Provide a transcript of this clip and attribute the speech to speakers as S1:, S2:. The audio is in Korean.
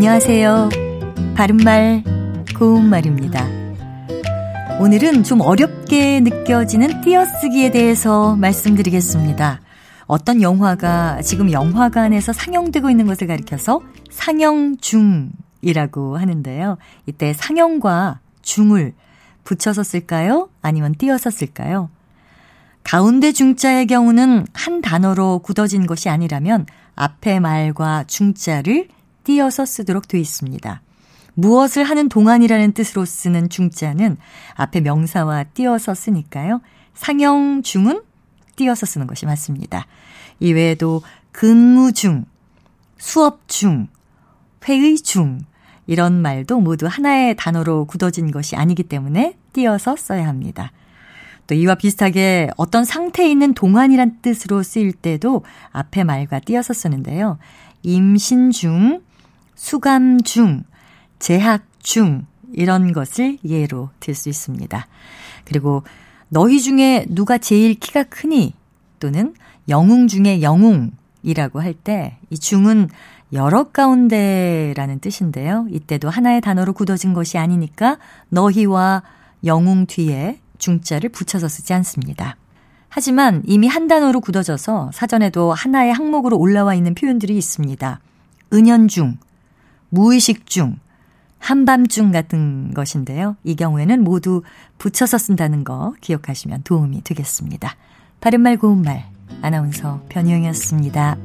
S1: 안녕하세요. 바른말, 고운말입니다. 오늘은 좀 어렵게 느껴지는 띄어쓰기에 대해서 말씀드리겠습니다. 어떤 영화가 지금 영화관에서 상영되고 있는 것을 가리켜서 상영 중이라고 하는데요. 이때 상영과 중을 붙여서 쓸까요? 아니면 띄어서 쓸까요? 가운데 중자의 경우는 한 단어로 굳어진 것이 아니라면 앞에 말과 중자를 띄어서 쓰도록 되어 있습니다. 무엇을 하는 동안이라는 뜻으로 쓰는 중자는 앞에 명사와 띄어서 쓰니까요. 상영 중은 띄어서 쓰는 것이 맞습니다. 이외에도 근무 중, 수업 중, 회의 중 이런 말도 모두 하나의 단어로 굳어진 것이 아니기 때문에 띄어서 써야 합니다. 또 이와 비슷하게 어떤 상태에 있는 동안이란 뜻으로 쓰일 때도 앞에 말과 띄어서 쓰는데요. 임신 중, 수감 중, 재학 중 이런 것을 예로 들 수 있습니다. 그리고 너희 중에 누가 제일 키가 크니 또는 영웅 중에 영웅이라고 할 때 이 중은 여러 가운데라는 뜻인데요. 이때도 하나의 단어로 굳어진 것이 아니니까 너희와 영웅 뒤에 중자를 붙여서 쓰지 않습니다. 하지만 이미 한 단어로 굳어져서 사전에도 하나의 항목으로 올라와 있는 표현들이 있습니다. 은연중, 무의식 중, 한밤중 같은 것인데요. 이 경우에는 모두 붙여서 쓴다는 거 기억하시면 도움이 되겠습니다. 바른말 고운말 아나운서 변희영이었습니다.